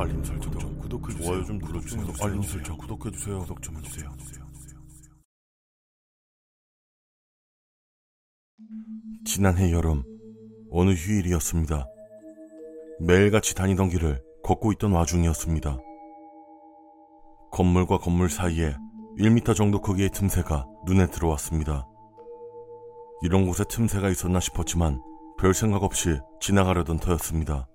알림 설정 좀 구독해주세요. 좋아요 좀 눌러주세요. 알림 설정 구독해주세요. 구독 좀 해주세요. 지난해 여름 어느 휴일이었습니다. 매일같이 다니던 길을 걷고 있던 와중이었습니다. 건물과 건물 사이에 1m 정도 크기의 틈새가 눈에 들어왔습니다. 이런 곳에 틈새가 있었나 싶었지만 별 생각 없이 지나가려던 터였습니다.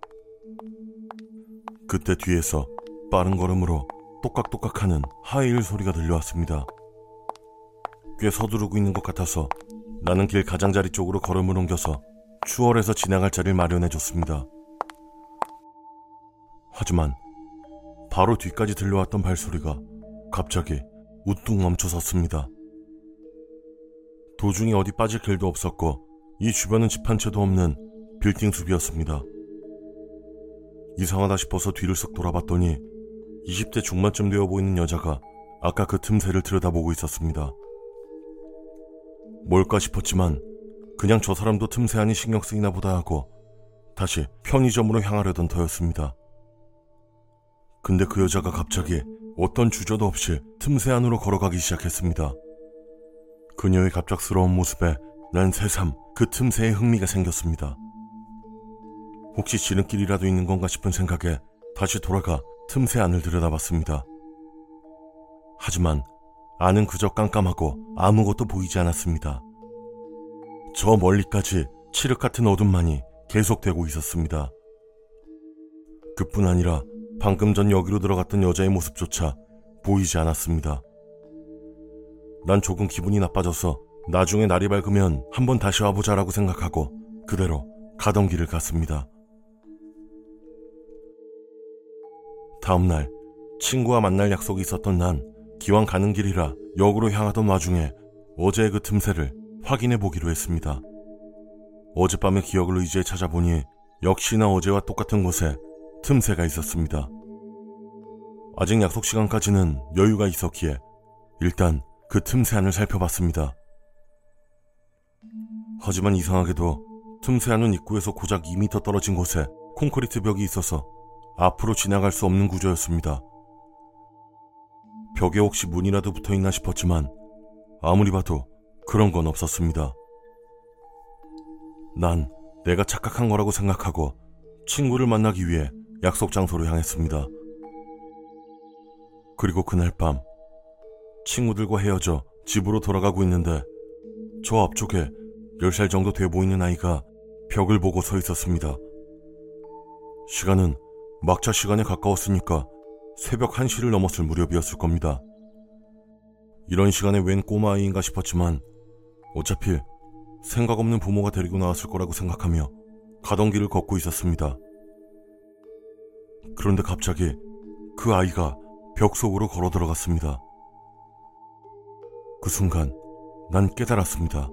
그때 뒤에서 빠른 걸음으로 똑깍똑깍 하는 하이힐 소리가 들려왔습니다. 꽤 서두르고 있는 것 같아서 나는 길 가장자리 쪽으로 걸음을 옮겨서 추월해서 지나갈 자리를 마련해 줬습니다. 하지만 바로 뒤까지 들려왔던 발소리가 갑자기 우뚝 멈춰섰습니다. 도중에 어디 빠질 길도 없었고 이 주변은 집 한 채도 없는 빌딩 숲이었습니다. 이상하다 싶어서 뒤를 쓱 돌아봤더니 20대 중반쯤 되어 보이는 여자가 아까 그 틈새를 들여다보고 있었습니다. 뭘까 싶었지만 그냥 저 사람도 틈새 안이 신경 쓰이나 보다 하고 다시 편의점으로 향하려던 터였습니다. 근데 그 여자가 갑자기 어떤 주저도 없이 틈새 안으로 걸어가기 시작했습니다. 그녀의 갑작스러운 모습에 난 새삼 그 틈새에 흥미가 생겼습니다. 혹시 지름길이라도 있는 건가 싶은 생각에 다시 돌아가 틈새 안을 들여다봤습니다. 하지만 안은 그저 깜깜하고 아무것도 보이지 않았습니다. 저 멀리까지 칠흑 같은 어둠만이 계속되고 있었습니다. 그뿐 아니라 방금 전 여기로 들어갔던 여자의 모습조차 보이지 않았습니다. 난 조금 기분이 나빠져서 나중에 날이 밝으면 한번 다시 와보자라고 생각하고 그대로 가던 길을 갔습니다. 다음날 친구와 만날 약속이 있었던 난 기왕 가는 길이라 역으로 향하던 와중에 어제의 그 틈새를 확인해 보기로 했습니다. 어젯밤의 기억을 의지해 찾아보니 역시나 어제와 똑같은 곳에 틈새가 있었습니다. 아직 약속 시간까지는 여유가 있었기에 일단 그 틈새 안을 살펴봤습니다. 하지만 이상하게도 틈새 안은 입구에서 고작 2m 떨어진 곳에 콘크리트 벽이 있어서 앞으로 지나갈 수 없는 구조였습니다. 벽에 혹시 문이라도 붙어 있나 싶었지만 아무리 봐도 그런 건 없었습니다. 난 내가 착각한 거라고 생각하고 친구를 만나기 위해 약속 장소로 향했습니다. 그리고 그날 밤 친구들과 헤어져 집으로 돌아가고 있는데 저 앞쪽에 10살 정도 돼 보이는 아이가 벽을 보고 서 있었습니다. 시간은 막차 시간에 가까웠으니까 새벽 1시를 넘었을 무렵이었을 겁니다. 이런 시간에 웬 꼬마아이인가 싶었지만 어차피 생각 없는 부모가 데리고 나왔을 거라고 생각하며 가던 길을 걷고 있었습니다. 그런데 갑자기 그 아이가 벽 속으로 걸어 들어갔습니다. 그 순간 난 깨달았습니다.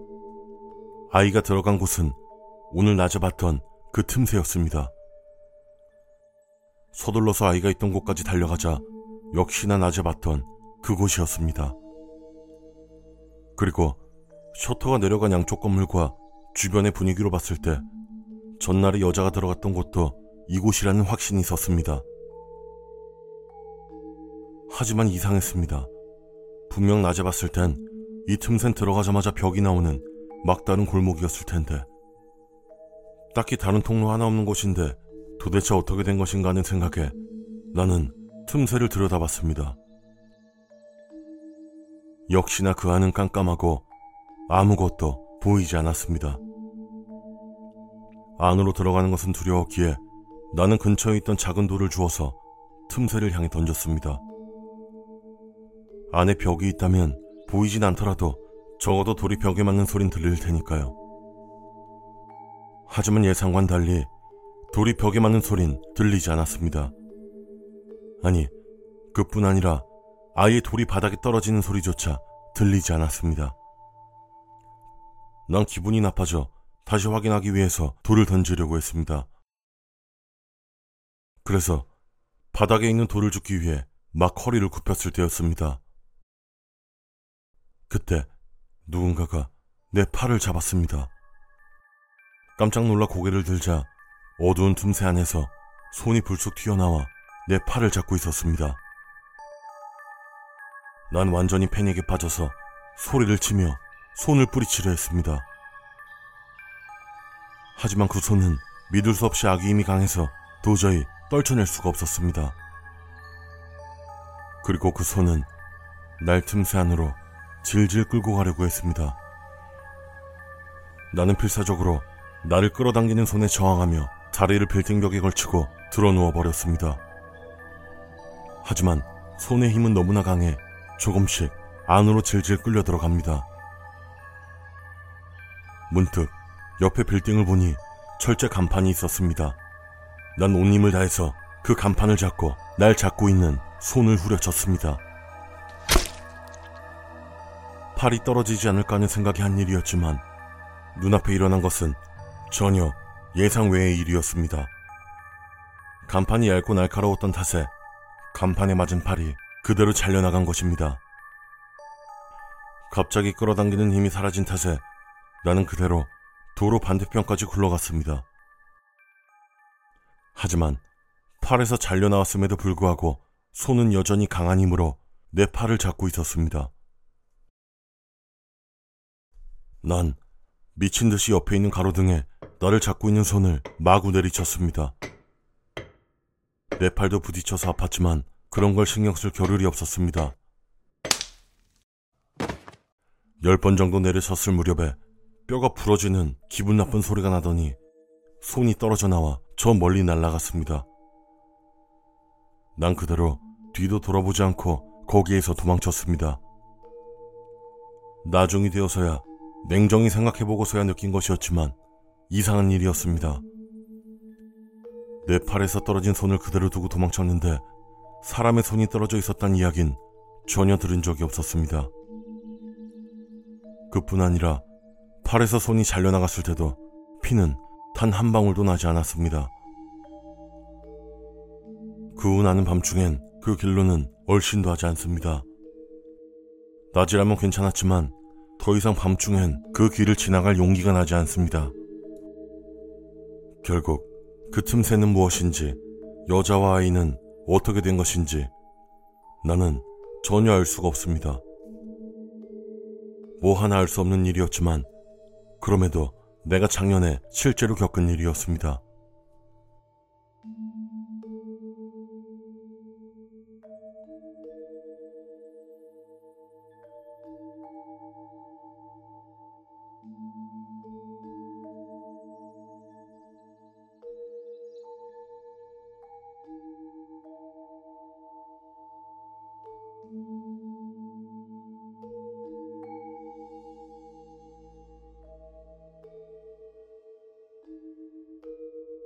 아이가 들어간 곳은 오늘 낮에 봤던 그 틈새였습니다. 서둘러서 아이가 있던 곳까지 달려가자 역시나 낮에 봤던 그곳이었습니다. 그리고 셔터가 내려간 양쪽 건물과 주변의 분위기로 봤을 때 전날에 여자가 들어갔던 곳도 이곳이라는 확신이 있었습니다. 하지만 이상했습니다. 분명 낮에 봤을 땐 이 틈샌 들어가자마자 벽이 나오는 막다른 골목이었을 텐데 딱히 다른 통로 하나 없는 곳인데 도대체 어떻게 된 것인가 하는 생각에 나는 틈새를 들여다봤습니다. 역시나 그 안은 깜깜하고 아무것도 보이지 않았습니다. 안으로 들어가는 것은 두려웠기에 나는 근처에 있던 작은 돌을 주워서 틈새를 향해 던졌습니다. 안에 벽이 있다면 보이진 않더라도 적어도 돌이 벽에 맞는 소린 들릴 테니까요. 하지만 예상과는 달리 돌이 벽에 맞는 소린 들리지 않았습니다. 아니, 그뿐 아니라 아예 돌이 바닥에 떨어지는 소리조차 들리지 않았습니다. 난 기분이 나빠져 다시 확인하기 위해서 돌을 던지려고 했습니다. 그래서 바닥에 있는 돌을 줍기 위해 막 허리를 굽혔을 때였습니다. 그때 누군가가 내 팔을 잡았습니다. 깜짝 놀라 고개를 들자 어두운 틈새 안에서 손이 불쑥 튀어나와 내 팔을 잡고 있었습니다. 난 완전히 패닉에 빠져서 소리를 치며 손을 뿌리치려 했습니다. 하지만 그 손은 믿을 수 없이 악의 힘이 강해서 도저히 떨쳐낼 수가 없었습니다. 그리고 그 손은 날 틈새 안으로 질질 끌고 가려고 했습니다. 나는 필사적으로 나를 끌어당기는 손에 저항하며 다리를 빌딩 벽에 걸치고 드러누워 버렸습니다. 하지만 손의 힘은 너무나 강해 조금씩 안으로 질질 끌려 들어갑니다. 문득 옆에 빌딩을 보니 철제 간판이 있었습니다. 난 온 힘을 다해서 그 간판을 잡고 날 잡고 있는 손을 후려쳤습니다. 팔이 떨어지지 않을까 하는 생각이 한 일이었지만 눈앞에 일어난 것은 전혀 예상 외의 일이었습니다. 간판이 얇고 날카로웠던 탓에 간판에 맞은 팔이 그대로 잘려나간 것입니다. 갑자기 끌어당기는 힘이 사라진 탓에 나는 그대로 도로 반대편까지 굴러갔습니다. 하지만 팔에서 잘려나왔음에도 불구하고 손은 여전히 강한 힘으로 내 팔을 잡고 있었습니다. 난 미친 듯이 옆에 있는 가로등에 나를 잡고 있는 손을 마구 내리쳤습니다. 내 팔도 부딪혀서 아팠지만 그런 걸 신경 쓸 겨를이 없었습니다. 열 번 정도 내려섰을 무렵에 뼈가 부러지는 기분 나쁜 소리가 나더니 손이 떨어져 나와 저 멀리 날아갔습니다. 난 그대로 뒤도 돌아보지 않고 거기에서 도망쳤습니다. 나중이 되어서야 냉정히 생각해보고서야 느낀 것이었지만 이상한 일이었습니다. 내 팔에서 떨어진 손을 그대로 두고 도망쳤는데 사람의 손이 떨어져 있었단 이야긴 전혀 들은 적이 없었습니다. 그뿐 아니라 팔에서 손이 잘려나갔을 때도 피는 단 한 방울도 나지 않았습니다. 그 후 나는 밤중엔 그 길로는 얼씬도 하지 않습니다. 낮이라면 괜찮았지만 더 이상 밤중엔 그 길을 지나갈 용기가 나지 않습니다. 결국 그 틈새는 무엇인지 여자와 아이는 어떻게 된 것인지 나는 전혀 알 수가 없습니다. 뭐 하나 알 수 없는 일이었지만 그럼에도 내가 작년에 실제로 겪은 일이었습니다.